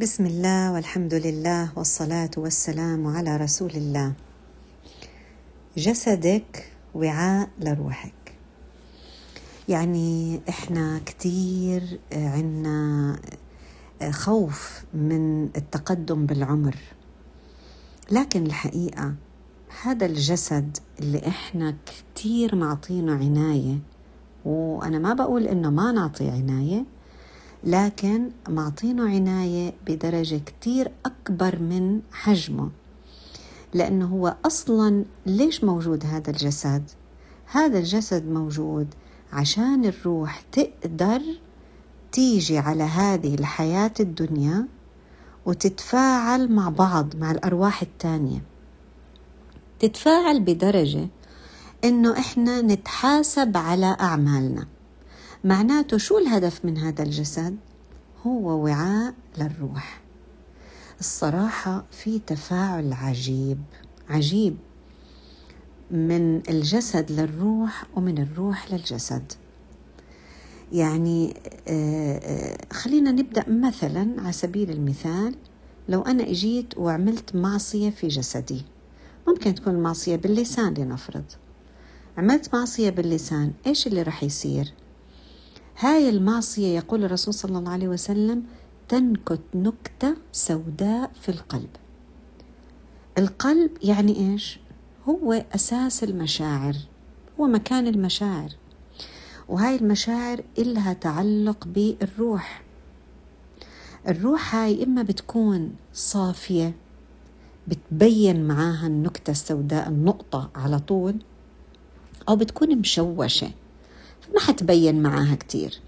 بسم الله والحمد لله والصلاة والسلام على رسول الله. جسدك وعاء لروحك. يعني إحنا كثير عنا خوف من التقدم بالعمر. لكن الحقيقة هذا الجسد اللي إحنا كثير معطينه عناية وأنا ما بقول انه ما نعطي عناية لكن معطينه عناية بدرجة كتير أكبر من حجمه لأنه هو أصلا ليش موجود هذا الجسد؟ هذا الجسد موجود عشان الروح تقدر تيجي على هذه الحياة الدنيا وتتفاعل مع بعض مع الأرواح التانية تتفاعل بدرجة إنه إحنا نتحاسب على أعمالنا معناته شو الهدف من هذا الجسد؟ هو وعاء للروح. الصراحة في تفاعل عجيب عجيب. من الجسد للروح ومن الروح للجسد. يعني خلينا نبدأ مثلا على سبيل المثال لو أنا إجيت وعملت معصية في جسدي. ممكن تكون معصية باللسان لنفرض. عملت معصية باللسان إيش اللي راح يصير؟ هاي المعصية يقول الرسول صلى الله عليه وسلم تنكت نكتة سوداء في القلب. القلب يعني إيش؟ هو أساس المشاعر هو مكان المشاعر. وهاي المشاعر إلها تعلق بالروح. الروح هاي إما بتكون صافية بتبين معاها النكتة السوداء النقطة على طول أو بتكون مشوشة. ما حتبين معاها كتير.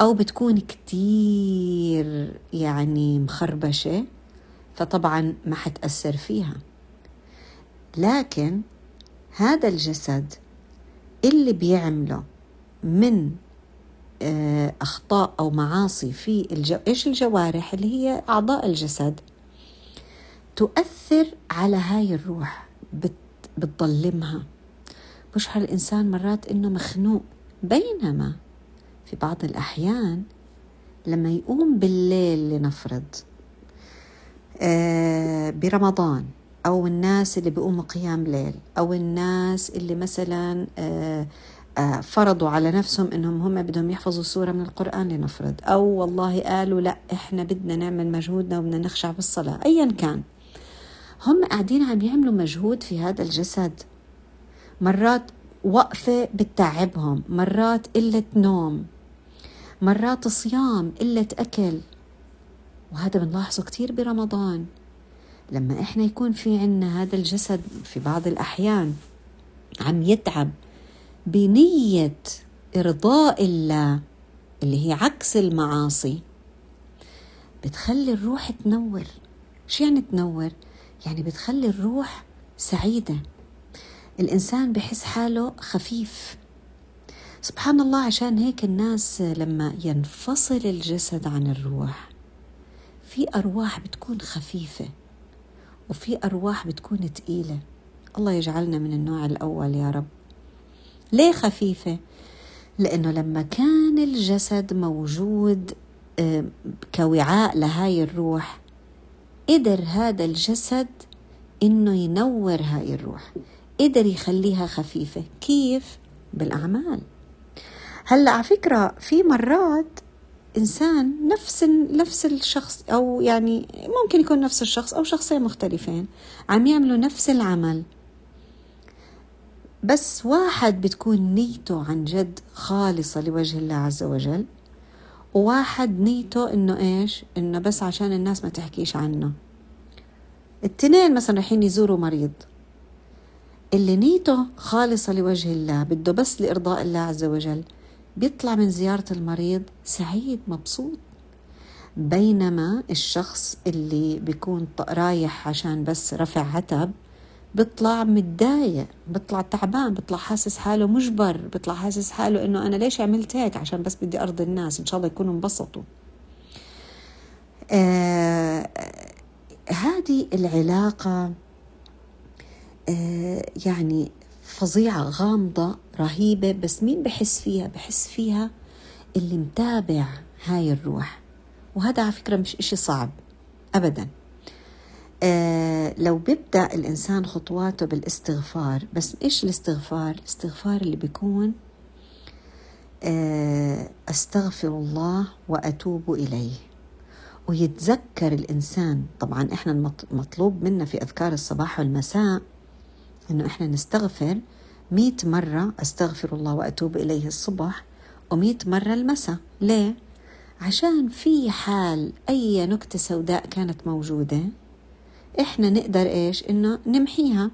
أو بتكون كتير يعني مخربشة فطبعا ما حتأثر فيها. لكن هذا الجسد اللي بيعمله من أخطاء أو معاصي في الجو... إيش الجوارح اللي هي أعضاء الجسد؟ تؤثر على هاي الروح بت... بتظلمها بشعر الإنسان مرات إنه مخنوق. بينما في بعض الأحيان لما يقوم بالليل لنفرض آه برمضان أو الناس اللي بيقوموا قيام ليل أو الناس اللي مثلا آه آه فرضوا على نفسهم إنهم هم بدهم يحفظوا سورة من القرآن لنفرض أو والله قالوا لا إحنا بدنا نعمل مجهودنا وبدنا نخشع بالصلاه ايا كان. هم قاعدين عم يعملوا مجهود في هذا الجسد. مرات وقفة بتتعبهم. مرات قلة نوم مرات صيام قلة أكل. وهذا بنلاحظه كتير برمضان. لما إحنا يكون في عنا هذا الجسد في بعض الأحيان عم يتعب بنية إرضاء الله اللي هي عكس المعاصي بتخلي الروح تنور. شو يعني تنور؟ يعني بتخلي الروح سعيدة. الإنسان بحس حاله خفيف. سبحان الله عشان هيك الناس لما ينفصل الجسد عن الروح في أرواح بتكون خفيفة وفي أرواح بتكون تقيلة. الله يجعلنا من النوع الأول يا رب. ليه خفيفة؟ لأنه لما كان الجسد موجود كوعاء لهاي الروح قدر هذا الجسد إنه ينور هاي الروح. قدر يخليها خفيفة. كيف؟ بالأعمال. هلأ على فكرة في مرات إنسان نفس نفس الشخص أو يعني ممكن يكون نفس الشخص أو شخصين مختلفين عم يعملوا نفس العمل. بس واحد بتكون نيته عن جد خالصة لوجه الله عز وجل وواحد نيته إنه إيش؟ إنه بس عشان الناس ما تحكيش عنه. التنين مثلا رايحين يزوروا مريض. اللي نيته خالصة لوجه الله بده بس لإرضاء الله عز وجل. بيطلع من زيارة المريض سعيد مبسوط. بينما الشخص اللي بيكون رايح عشان بس رفع عتب بيطلع متضايق بيطلع تعبان بيطلع حاسس حاله مجبر بيطلع حاسس حاله إنه أنا ليش عملت هيك؟ عشان بس بدي أرضي الناس إن شاء الله يكونوا انبسطوا. آه هذه العلاقة يعني فظيعة غامضة رهيبة. بس مين بحس فيها؟ بحس فيها اللي متابع هاي الروح. وهذا على فكرة مش إشي صعب أبدا. آه لو بيبدأ الإنسان خطواته بالاستغفار بس إيش الاستغفار؟ الاستغفار اللي بيكون آه أستغفر الله وأتوب إليه. ويتذكر الإنسان طبعا إحنا المطلوب منا في أذكار الصباح والمساء إنه إحنا نستغفر مئة مرة أستغفر الله وأتوب إليه الصبح ومئة مرة المساء. ليه؟ عشان في حال أي نكتة سوداء كانت موجودة إحنا نقدر إيش؟ إنه نمحيها.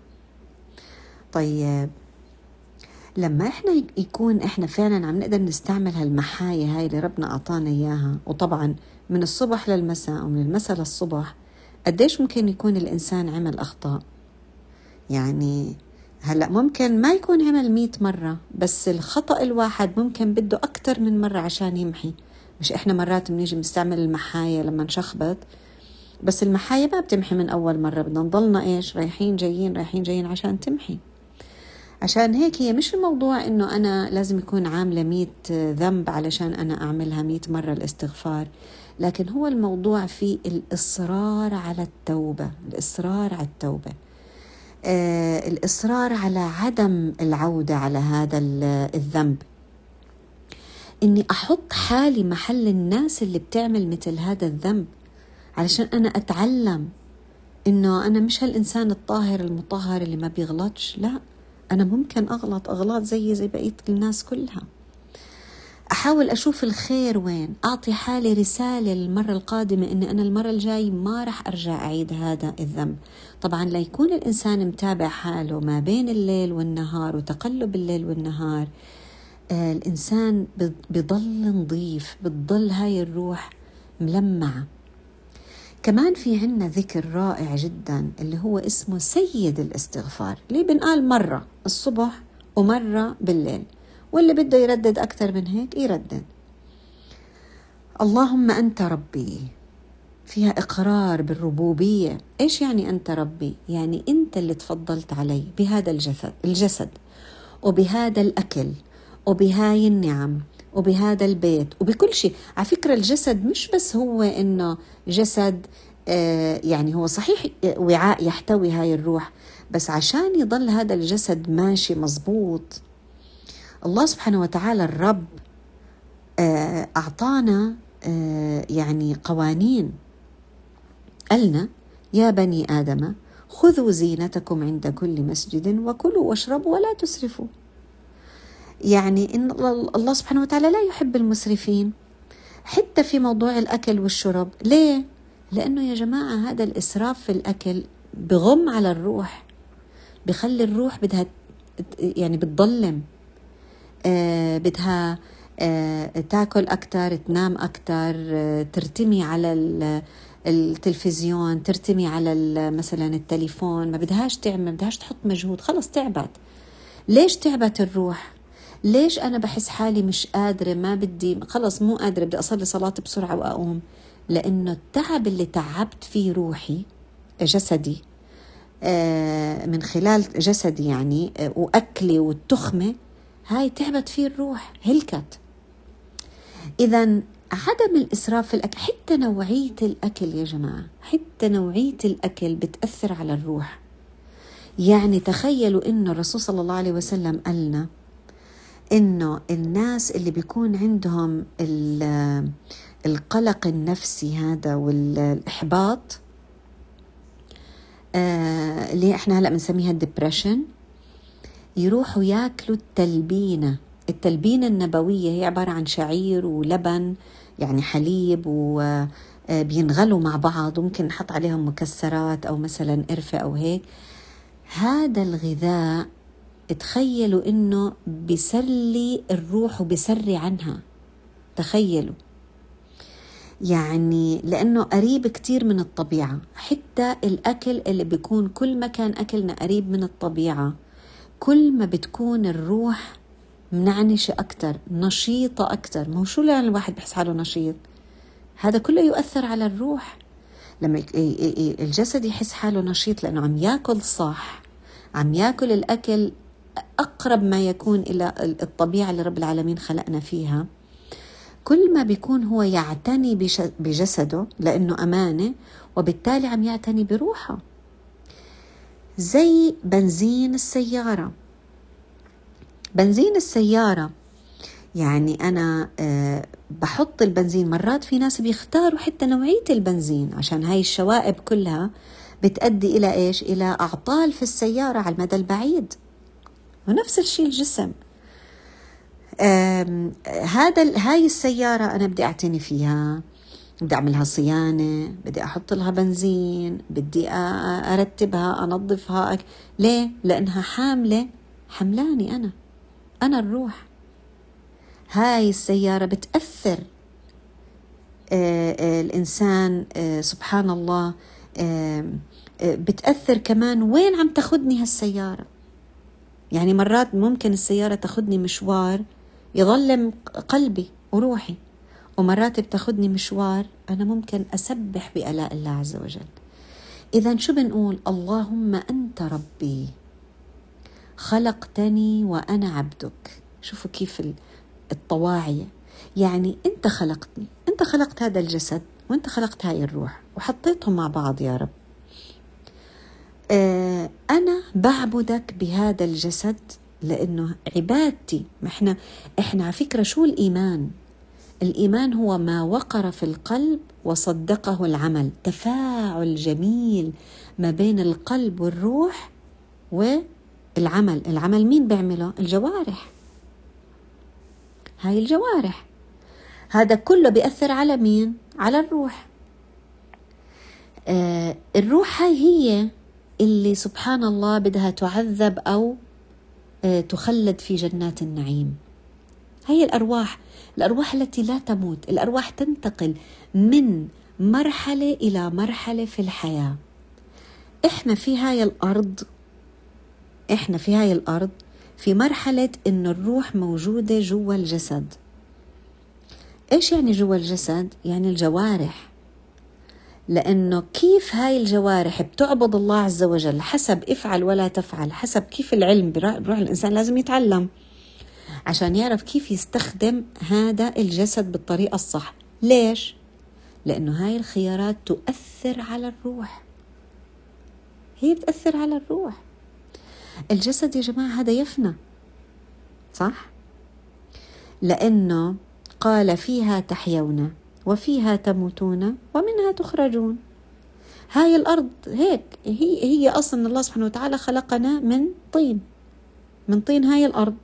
طيب لما إحنا يكون إحنا فعلا عم نقدر نستعمل هالمحاية هاي اللي ربنا أعطانا إياها وطبعا من الصبح للمساء ومن المساء للصبح قديش ممكن يكون الإنسان عمل أخطاء؟ يعني هلا ممكن ما يكون عمل مئة مرة بس الخطأ الواحد ممكن بده أكثر من مرة عشان يمحي. مش إحنا مرات بنيجي بنستعمل المحاية لما نشخبط بس المحاية ما بتمحي من أول مرة بدنا نضلنا إيش رايحين جايين رايحين جايين عشان تمحي. عشان هيك هي مش الموضوع إنه أنا لازم يكون عاملة مئة ذنب علشان أنا أعملها مئة مرة الاستغفار لكن هو الموضوع في الإصرار على التوبة الإصرار على التوبة. الإصرار على عدم العودة على هذا الذنب. إني أحط حالي محل الناس اللي بتعمل مثل هذا الذنب علشان أنا أتعلم إنه أنا مش هالإنسان الطاهر المطهر اللي ما بيغلطش لا أنا ممكن أغلط أغلاط زي زي بقية الناس كلها. أحاول أشوف الخير وين. أعطي حالي رسالة للمرة القادمة أني أنا المرة الجاي ما رح أرجع أعيد هذا الذنب. طبعا ليكون الإنسان متابع حاله ما بين الليل والنهار وتقلب الليل والنهار. آه الإنسان بضل نظيف بتضل هاي الروح ملمعة. كمان في عنا ذكر رائع جدا اللي هو اسمه سيد الاستغفار. اللي بنقال مرة الصبح ومرة بالليل. واللي بده يردد أكثر من هيك يردد. اللهم أنت ربي. فيها إقرار بالربوبية. إيش يعني أنت ربي؟ يعني أنت اللي تفضلت علي بهذا الجسد الجسد وبهذا الأكل وبهاي النعم وبهذا البيت وبكل شيء. على فكرة الجسد مش بس هو إنه جسد آه يعني هو صحيح وعاء يحتوي هاي الروح بس عشان يضل هذا الجسد ماشي مزبوط الله سبحانه وتعالى الرب آه، أعطانا آه، يعني قوانين. قالنا يا بني آدم خذوا زينتكم عند كل مسجد وكلوا واشربوا ولا تسرفوا. يعني إن الله سبحانه وتعالى لا يحب المسرفين حتى في موضوع الأكل والشرب. ليه؟ لأنه يا جماعة هذا الإسراف في الأكل بغم على الروح بخلي الروح بدها يعني بتضلم. بدها آه، تاكل أكثر تنام أكثر آه، ترتمي على التلفزيون ترتمي على مثلا التليفون. ما بدهاش تعمل ما بدهاش تحط مجهود. خلص تعبت. ليش تعبت الروح؟ ليش أنا بحس حالي مش قادرة؟ ما بدي خلص مو قادرة. بدي أصلي صلاة بسرعة وأقوم. لأنه التعب اللي تعبت فيه روحي جسدي من خلال جسدي يعني وأكلي والتخمة هاي تعبت فيه الروح هلكت. إذا عدم الإسراف في الأكل حتى نوعية الأكل يا جماعة حتى نوعية الأكل بتأثر على الروح. يعني تخيلوا إنه الرسول صلى الله عليه وسلم قالنا إنه الناس اللي بيكون عندهم القلق النفسي هذا والإحباط آه اللي إحنا هلأ بنسميها الدبريشن يروحوا ياكلوا التلبينة. التلبينة النبوية هي عبارة عن شعير ولبن يعني حليب وبينغلوا مع بعض. وممكن نحط عليهم مكسرات أو مثلا قرفة أو هيك. هذا الغذاء تخيلوا إنه بيسلي الروح وبيسري عنها. تخيلوا. يعني لأنه قريب كتير من الطبيعة. حتى الأكل اللي بيكون كل ما كان أكلنا قريب من الطبيعة كل ما بتكون الروح منعنشة أكتر نشيطة أكتر. ما هو شو يعني الواحد بحس حاله نشيط؟ هذا كله يؤثر على الروح. لما الجسد يحس حاله نشيط لأنه عم ياكل صح عم ياكل الأكل أقرب ما يكون إلى الطبيعة اللي رب العالمين خلقنا فيها. كل ما بيكون هو يعتني بجسده لأنه أمانة وبالتالي عم يعتني بروحه. زي بنزين السيارة. بنزين السيارة يعني أنا آه، بحط البنزين مرات في ناس بيختاروا حتى نوعية البنزين عشان هاي الشوائب كلها بتأدي إلى إيش؟ إلى أعطال في السيارة على المدى البعيد. ونفس الشيء الجسم. هذا هاي السيارة أنا بدي أعتني فيها. بدي أعملها صيانة بدي أحط لها بنزين بدي أرتبها أنظفها ليه؟ لأنها حاملة حملاني أنا. أنا الروح. هاي السيارة بتأثر. آه، آه، الإنسان آه، سبحان الله بتأثر كمان وين عم تاخدني هالسيارة. يعني مرات ممكن السيارة تاخدني مشوار يظلم قلبي وروحي. ومرات بتاخدني مشوار أنا ممكن أسبح بآلاء الله عز وجل. إذا شو بنقول؟ اللهم أنت ربي. خلقتني وأنا عبدك. شوفوا كيف الطواعية يعني أنت خلقتني. أنت خلقت هذا الجسد وأنت خلقت هاي الروح وحطيتهم مع بعض يا رب. آه، أنا بعبدك بهذا الجسد لأنه عبادتي. ما إحنا إحنا على فكرة شو الإيمان؟ الإيمان هو ما وقر في القلب وصدقه العمل. تفاعل جميل ما بين القلب والروح والعمل. العمل مين بيعمله؟ الجوارح. هاي الجوارح. هذا كله بيأثر على مين؟ على الروح. آه الروح هاي هي اللي سبحان الله بدها تعذب أو آه تخلد في جنات النعيم. هي الأرواح. الأرواح التي لا تموت. الأرواح تنتقل من مرحلة إلى مرحلة في الحياة. إحنا في هاي الأرض إحنا في هاي الأرض في مرحلة إن الروح موجودة جوا الجسد. إيش يعني جوا الجسد؟ يعني الجوارح. لأنه كيف هاي الجوارح بتعبد الله عز وجل حسب افعل ولا تفعل حسب كيف العلم بروح الإنسان لازم يتعلم. عشان يعرف كيف يستخدم هذا الجسد بالطريقة الصح. ليش؟ لأنه هاي الخيارات تؤثر على الروح. هي بتأثر على الروح. الجسد يا جماعة هذا يفنى. صح؟ لأنه قال فيها تحيون وفيها تموتون ومنها تخرجون. هاي الأرض هيك هي هي أصلا الله سبحانه وتعالى خلقنا من طين. من طين هاي الأرض.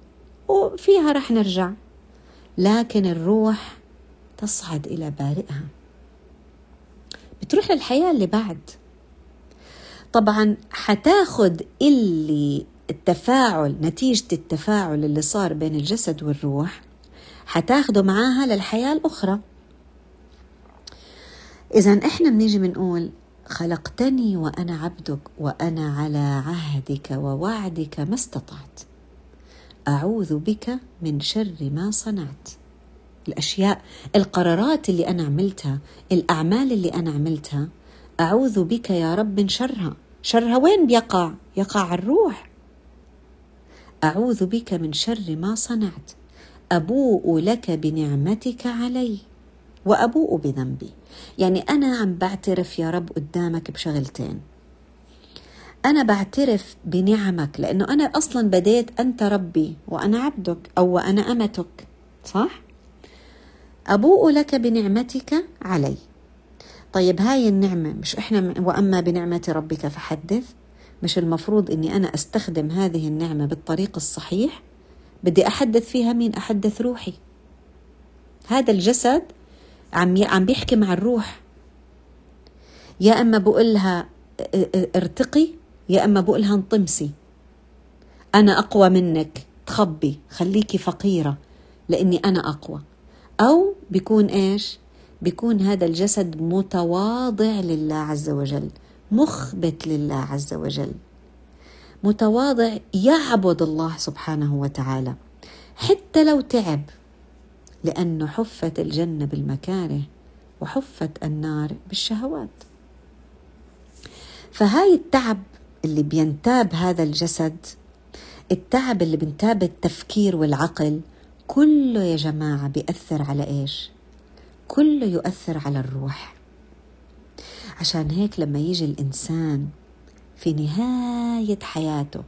وفيها رح نرجع. لكن الروح تصعد إلى بارئها. بتروح للحياة اللي بعد. طبعا حتاخد اللي التفاعل نتيجة التفاعل اللي صار بين الجسد والروح حتاخده معاها للحياة الأخرى. إذا إحنا بنيجي بنقول خلقتني وأنا عبدك وأنا على عهدك ووعدك ما استطعت. أعوذ بك من شر ما صنعت. الأشياء القرارات اللي أنا عملتها الأعمال اللي أنا عملتها أعوذ بك يا رب من شرها. شرها وين بيقع؟ يقع على الروح. أعوذ بك من شر ما صنعت. أبوء لك بنعمتك علي وأبوء بذنبي. يعني أنا عم بعترف يا رب قدامك بشغلتين. أنا بعترف بنعمك لأنه أنا أصلا بديت أنت ربي وأنا عبدك أو وأنا أمتك صح؟ أبوء لك بنعمتك علي. طيب هاي النعمة مش إحنا وأما بنعمة ربك فحدث مش المفروض أني أنا أستخدم هذه النعمة بالطريق الصحيح؟ بدي أحدث فيها مين؟ أحدث روحي. هذا الجسد عم عم بيحكي مع الروح. يا إما بقول لها ارتقي يا أما بقول لها انطمسي. أنا أقوى منك. تخبي. خليكي فقيرة. لأني أنا أقوى. أو بيكون إيش؟ بيكون هذا الجسد متواضع لله عز وجل. مخبت لله عز وجل. متواضع يعبد الله سبحانه وتعالى. حتى لو تعب. لأنه حفت الجنة بالمكاره وحفت النار بالشهوات. فهاي التعب اللي بينتاب هذا الجسد التعب اللي بينتاب التفكير والعقل كله يا جماعة بيأثر على إيش؟ كله يؤثر على الروح. عشان هيك لما يجي الإنسان في نهاية حياته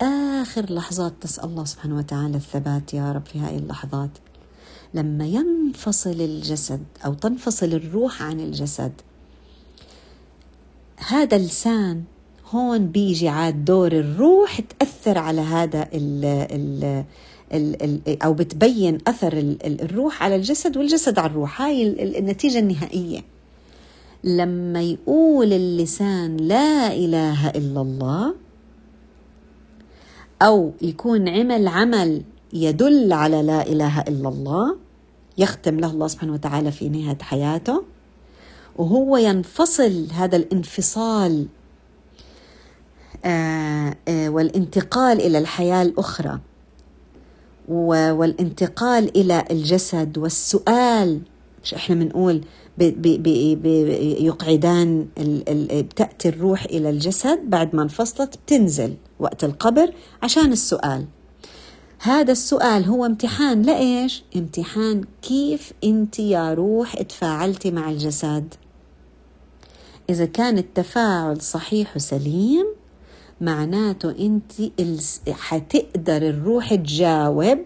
آخر لحظات نسأل الله سبحانه وتعالى الثبات يا رب في هذه اللحظات لما ينفصل الجسد أو تنفصل الروح عن الجسد هذا اللسان هون بيجي عاد دور الروح تأثر على هذا ال ال أو بتبين أثر الروح على الجسد والجسد على الروح. هاي النتيجة النهائية. لما يقول اللسان لا إله إلا الله أو يكون عمل عمل يدل على لا إله إلا الله يختم له الله سبحانه وتعالى في نهاية حياته وهو ينفصل هذا الانفصال والانتقال إلى الحياة الأخرى والانتقال إلى الجسد والسؤال مش إحنا بنقول يقعدان بتأتي الروح إلى الجسد بعد ما انفصلت بتنزل وقت القبر عشان السؤال هذا السؤال هو امتحان لإيش؟ امتحان كيف أنت يا روح تفاعلتي مع الجسد إذا كان التفاعل صحيح وسليم معناته أنت حتقدر الروح تجاوب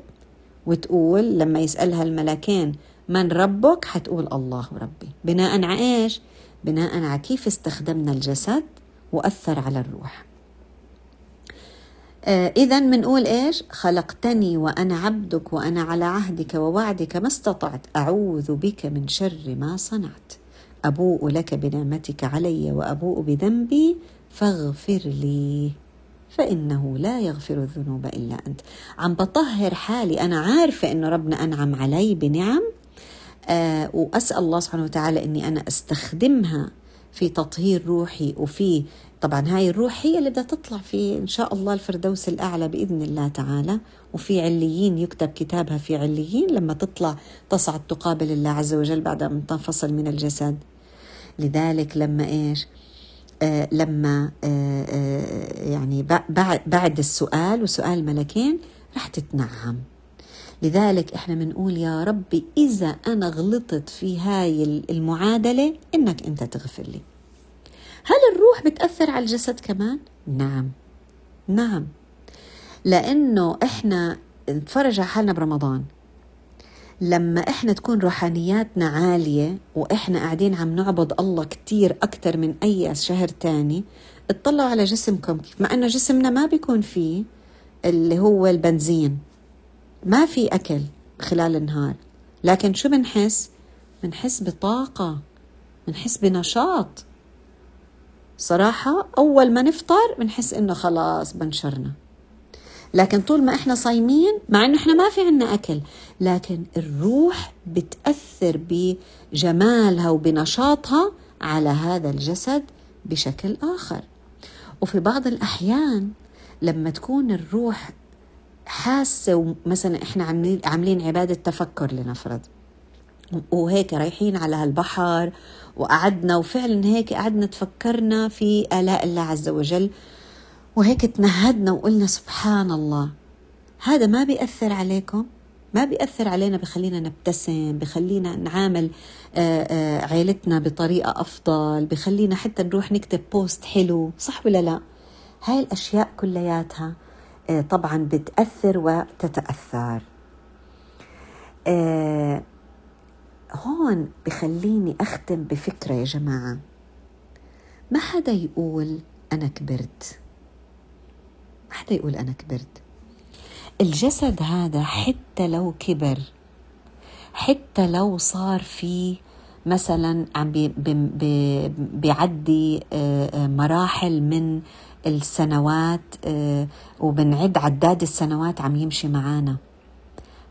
وتقول لما يسألها الملكين من ربك حتقول الله ربي بناء على إيش؟ بناء على كيف استخدمنا الجسد وأثر على الروح آه إذا بنقول إيش؟ خلقتني وأنا عبدك وأنا على عهدك ووعدك ما استطعت أعوذ بك من شر ما صنعت أبوء لك بنعمتك علي وأبوء بذنبي فاغفر لي. فإنه لا يغفر الذنوب إلا أنت. عم بطهر حالي. أنا عارفة أنه ربنا أنعم علي بنعم. آه وأسأل الله سبحانه وتعالى أني أنا أستخدمها في تطهير روحي. وفي طبعا هاي الروح هي اللي بدها تطلع في إن شاء الله الفردوس الأعلى بإذن الله تعالى. وفي عليين يكتب كتابها في عليين لما تطلع تصعد تقابل الله عز وجل بعد أن تنفصل من الجسد. لذلك لما إيش؟ لما آه آه يعني بعد السؤال وسؤال ملكين رح تتنعم. لذلك إحنا بنقول يا ربي إذا أنا غلطت في هاي المعادلة إنك أنت تغفر لي. هل الروح بتأثر على الجسد كمان؟ نعم. نعم. لأنه إحنا نتفرج على حالنا برمضان. لما إحنا تكون روحانياتنا عالية وإحنا قاعدين عم نعبد الله كتير أكتر من أي شهر تاني اطلعوا على جسمكم. كيف مع إنه جسمنا ما بيكون فيه اللي هو البنزين. ما في أكل خلال النهار. لكن شو بنحس؟ بنحس بطاقة. بنحس بنشاط. صراحة أول ما نفطر بنحس إنه خلاص بنشرنا. لكن طول ما إحنا صايمين مع إنه إحنا ما في عنا أكل لكن الروح بتأثر بجمالها وبنشاطها على هذا الجسد بشكل آخر. وفي بعض الأحيان لما تكون الروح حاسة مثلا إحنا عاملين عاملين عبادة تفكر لنفرض وهيك رايحين على هالبحر وقعدنا وفعلا هيك قعدنا تفكرنا في آلاء الله عز وجل وهيك تنهدنا وقلنا سبحان الله. هذا ما بيأثر عليكم؟ ما بيأثر علينا بخلينا نبتسم بخلينا نعامل آه، آه، عيلتنا بطريقة أفضل بخلينا حتى نروح نكتب بوست حلو صح ولا لا؟ هاي الأشياء كلياتها آه، طبعا بتأثر وتتأثر. هون بخليني أختم بفكرة يا جماعة. ما حدا يقول أنا كبرت؟ ما حدا يقول أنا كبرت؟ الجسد هذا حتى لو كبر حتى لو صار في مثلا عم بي بي بيعدي آه، آه، مراحل من السنوات آه، وبنعد عداد السنوات عم يمشي معانا.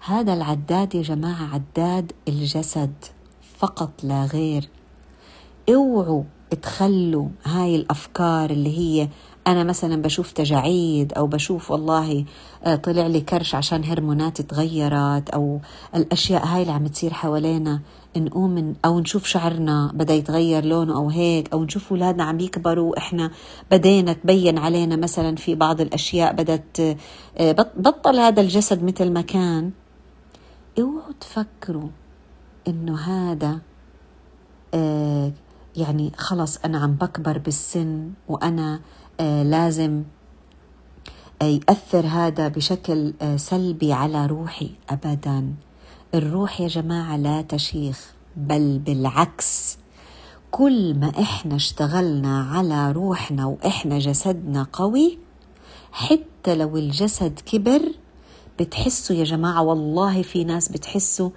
هذا العداد يا جماعة عداد الجسد فقط لا غير. اوعوا تخلوا هاي الأفكار اللي هي أنا مثلا بشوف تجاعيد أو بشوف والله آه، طلع لي كرش عشان هرموناتي تغيرت أو الأشياء هاي اللي عم تصير حوالينا نقوم أو نشوف شعرنا بدأ يتغير لونه أو هيك أو نشوف أولادنا عم يكبروا وإحنا بدينا تبين علينا مثلا في بعض الأشياء بدت آه، بطل هذا الجسد مثل ما كان. اوعوا تفكروا إنه هذا آه يعني خلص أنا عم بكبر بالسن وأنا آه لازم آه، يأثر هذا بشكل آه، سلبي على روحي ابدا. الروح يا جماعة لا تشيخ بل بالعكس. كل ما إحنا اشتغلنا على روحنا وإحنا جسدنا قوي حتى لو الجسد كبر بتحسوا يا جماعة والله في ناس بتحسوا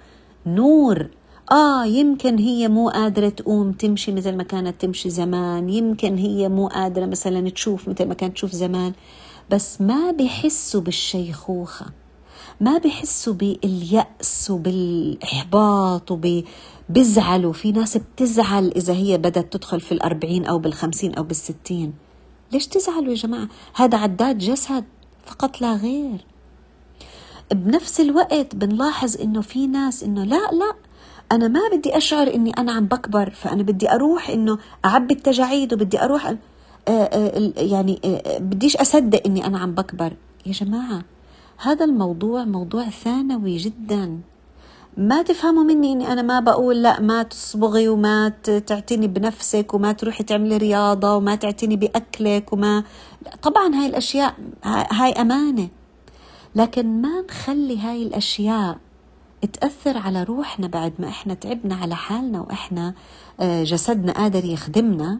نور آه يمكن هي مو قادرة تقوم تمشي مثل ما كانت تمشي زمان. يمكن هي مو قادرة مثلا تشوف مثل ما كانت تشوف زمان. بس ما بحسوا بالشيخوخة. ما بحسوا باليأس وبالإحباط وبزعلوا في ناس بتزعل إذا هي بدأت تدخل في الأربعين أو بالخمسين أو بالستين. ليش تزعلوا يا جماعة؟ هذا عداد جسد فقط لا غير. بنفس الوقت بنلاحظ إنه في ناس إنه لا لا أنا ما بدي أشعر إني أنا عم بكبر فأنا بدي أروح إنه أعبي التجاعيد وبدي أروح آه، آه، يعني آه، بديش أصدق إني أنا عم بكبر. يا جماعة هذا الموضوع موضوع ثانوي جدا. ما تفهموا مني إني أنا ما بقول لا ما تصبغي وما تعتني بنفسك وما تروحي تعملي رياضة وما تعتني بأكلك وما طبعا هاي الأشياء هاي أمانة. لكن ما نخلي هاي الأشياء تأثر على روحنا بعد ما إحنا تعبنا على حالنا وإحنا آه، جسدنا قادر يخدمنا.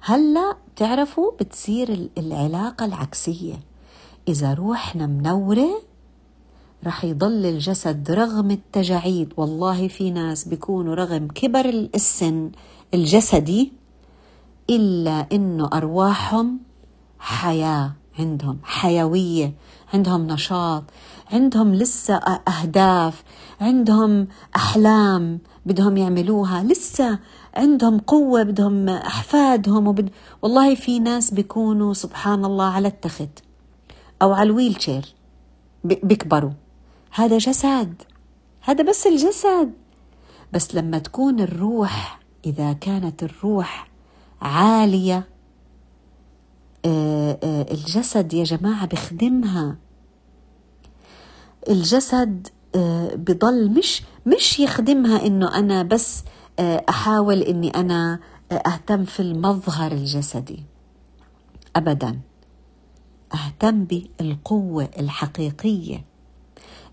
هلأ تعرفوا بتصير العلاقة العكسية. إذا روحنا منورة رح يضل الجسد رغم التجاعيد. والله في ناس بيكونوا رغم كبر السن الجسدي إلا إنه أرواحهم حياة عندهم حيوية عندهم نشاط. عندهم لسه أهداف عندهم أحلام بدهم يعملوها لسه عندهم قوة بدهم أحفادهم وبد... والله في ناس بيكونوا سبحان الله على التخت أو على الويل شير بيكبروا. هذا جسد هذا بس الجسد. بس لما تكون الروح إذا كانت الروح عالية آه، آه، الجسد يا جماعة بخدمها الجسد آه، بضل مش مش يخدمها إنه أنا بس أحاول إني أنا أهتم في المظهر الجسدي. ابدا. أهتم بالقوة الحقيقية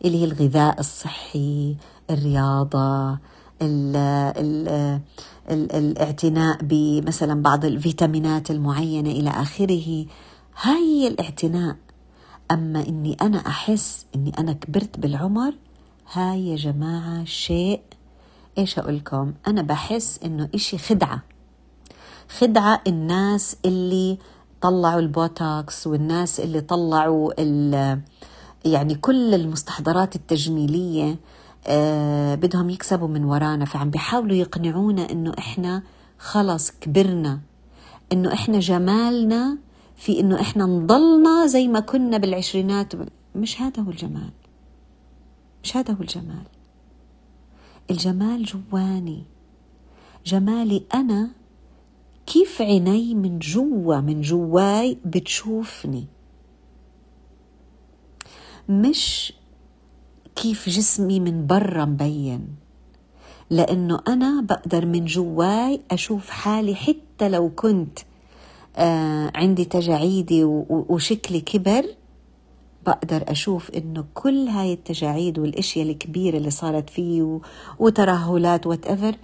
اللي هي الغذاء الصحي الرياضة ال ال ال الاعتناء بمثلا بعض الفيتامينات المعينة إلى آخره. هاي الاعتناء أما إني أنا أحس إني أنا كبرت بالعمر هاي يا جماعة شيء إيش أقول لكم أنا بحس إنه إشي خدعة. خدعة الناس اللي طلعوا البوتوكس والناس اللي طلعوا يعني كل المستحضرات التجميلية آه بدهم يكسبوا من ورانا. فعم بيحاولوا يقنعونا إنه إحنا خلص كبرنا إنه إحنا جمالنا في إنه إحنا نضلنا زي ما كنا بالعشرينات. مش هذا هو الجمال. مش هذا هو الجمال. الجمال جواني. جمالي أنا كيف عيني من جوا من جواي بتشوفني. مش كيف جسمي من برا مبين. لأنه أنا بقدر من جواي أشوف حالي حتى لو كنت آه عندي تجاعيدي وشكلي كبر بقدر أشوف إنه كل هاي التجاعيد والأشياء الكبيرة اللي صارت فيه وترهلات whatever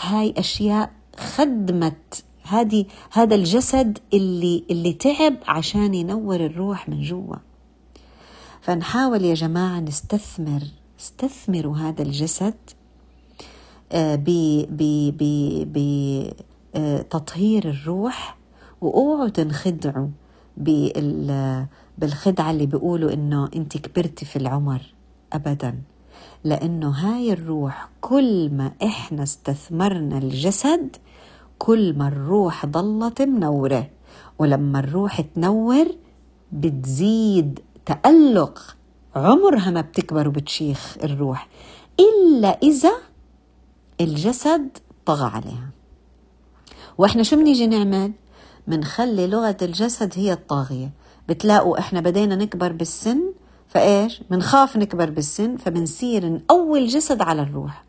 هاي أشياء خدمت هذه هذا الجسد اللي اللي تعب عشان ينور الروح من جوا. فنحاول يا جماعة نستثمر استثمروا هذا الجسد آه، بتطهير آه، الروح وأوعوا تنخدعوا بالخدعة اللي بيقولوا إنه أنت كبرتي في العمر. ابدا. لأنه هاي الروح كل ما إحنا استثمرنا الجسد كل ما الروح ضلت منورة. ولما الروح تنور بتزيد تألق. عمرها ما بتكبر وبتشيخ الروح. إلا إذا الجسد طغى عليها. وإحنا شو بنيجي نعمل؟ بنخلي لغة الجسد هي الطاغية. بتلاقوا إحنا بدينا نكبر بالسن فإيش؟ بنخاف نكبر بالسن فبنصير نقوي الجسد على الروح.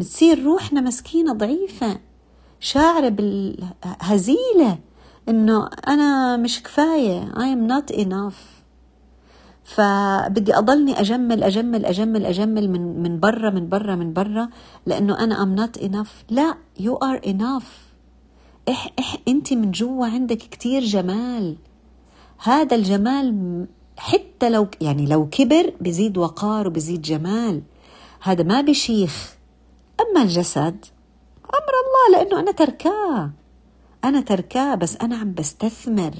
بتصير روحنا مسكينة ضعيفة شاعرة بالهزيلة إنه أنا مش كفاية I am not enough. فبدي أضلني أجمل أجمل أجمل أجمل من من برا من برا من برا لأنه أنا I'm not enough لا you are enough إح إح أنت من جوا عندك كتير جمال. هذا الجمال حتى لو يعني لو كبر بزيد وقار وبزيد جمال. هذا ما بشيخ. أما الجسد أمر الله لأنه أنا تركاه. أنا تركاه بس أنا عم بستثمر.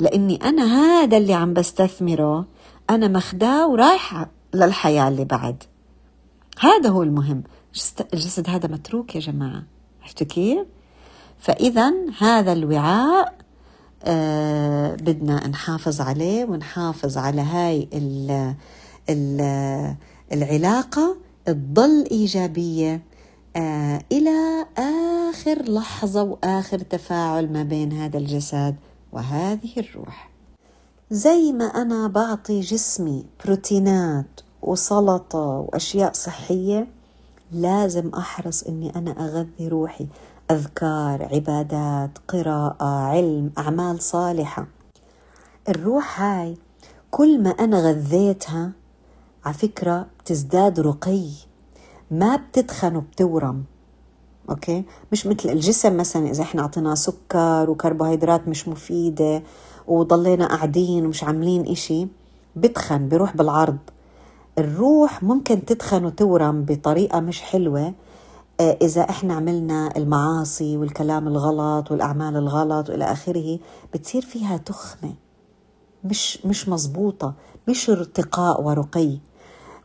لأني أنا هذا اللي عم بستثمره. أنا مخداه ورايحة للحياة اللي بعد. هذا هو المهم. الجسد هذا متروك يا جماعة. عرفتوا كيف؟ فإذا هذا الوعاء آه بدنا نحافظ عليه ونحافظ على هاي ال ال العلاقة تضل إيجابية آه إلى آخر لحظة وآخر تفاعل ما بين هذا الجسد وهذه الروح. زي ما أنا بعطي جسمي بروتينات وسلطة وأشياء صحية لازم أحرص إني أنا أغذي روحي. أذكار عبادات قراءة علم أعمال صالحة. الروح هاي كل ما أنا غذيتها على فكرة بتزداد رقي ما بتتخن وبتورم أوكي؟ مش مثل الجسم مثلا إذا إحنا أعطيناه سكر وكربوهيدرات مش مفيدة وضلينا قاعدين ومش عاملين إشي بتخن بروح بالعرض. الروح ممكن تتخن وتورم بطريقة مش حلوة إذا إحنا عملنا المعاصي والكلام الغلط والأعمال الغلط وإلى آخره بتصير فيها تخمة. مش مش مزبوطة مش ارتقاء ورقي.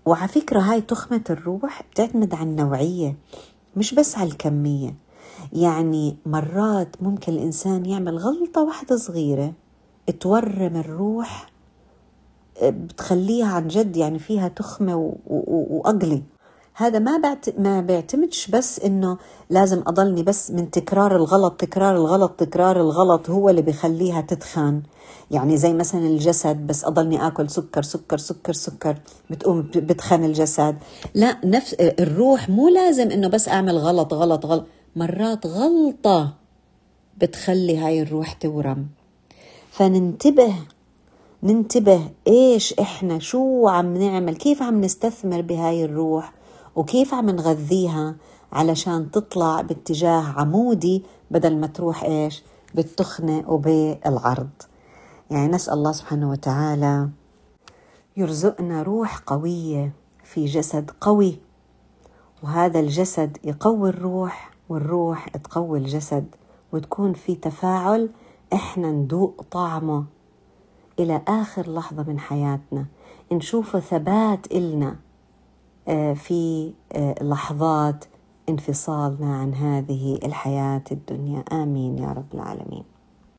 وعلى فكرة هاي تخمة الروح بتعتمد على النوعية مش بس على الكمية. يعني مرات ممكن الإنسان يعمل غلطة واحدة صغيرة تورم الروح بتخليها عن جد يعني فيها تخمة وأقلي. هذا ما بعت ما بيعتمدش بس إنه لازم أضلني بس من تكرار الغلط تكرار الغلط تكرار الغلط هو اللي بخليها تتخن يعني زي مثلا الجسد بس أضلني آكل سكر سكر سكر سكر بتقوم بتخن الجسد. لا نفس الروح مو لازم إنه بس أعمل غلط غلط غلط. مرات غلطة بتخلي هاي الروح تورم. فننتبه ننتبه إيش إحنا شو عم نعمل كيف عم نستثمر بهاي الروح. وكيف عم نغذيها علشان تطلع باتجاه عمودي بدل ما تروح إيش؟ بالتخنة وبالعرض. يعني نسأل الله سبحانه وتعالى يرزقنا روح قوية في جسد قوي وهذا الجسد يقوي الروح والروح تقوي الجسد وتكون في تفاعل إحنا ندوق طعمه إلى آخر لحظة من حياتنا. نشوف ثبات إلنا. آه، في آه، لحظات انفصالنا عن هذه الحياة الدنيا. آمين يا رب العالمين.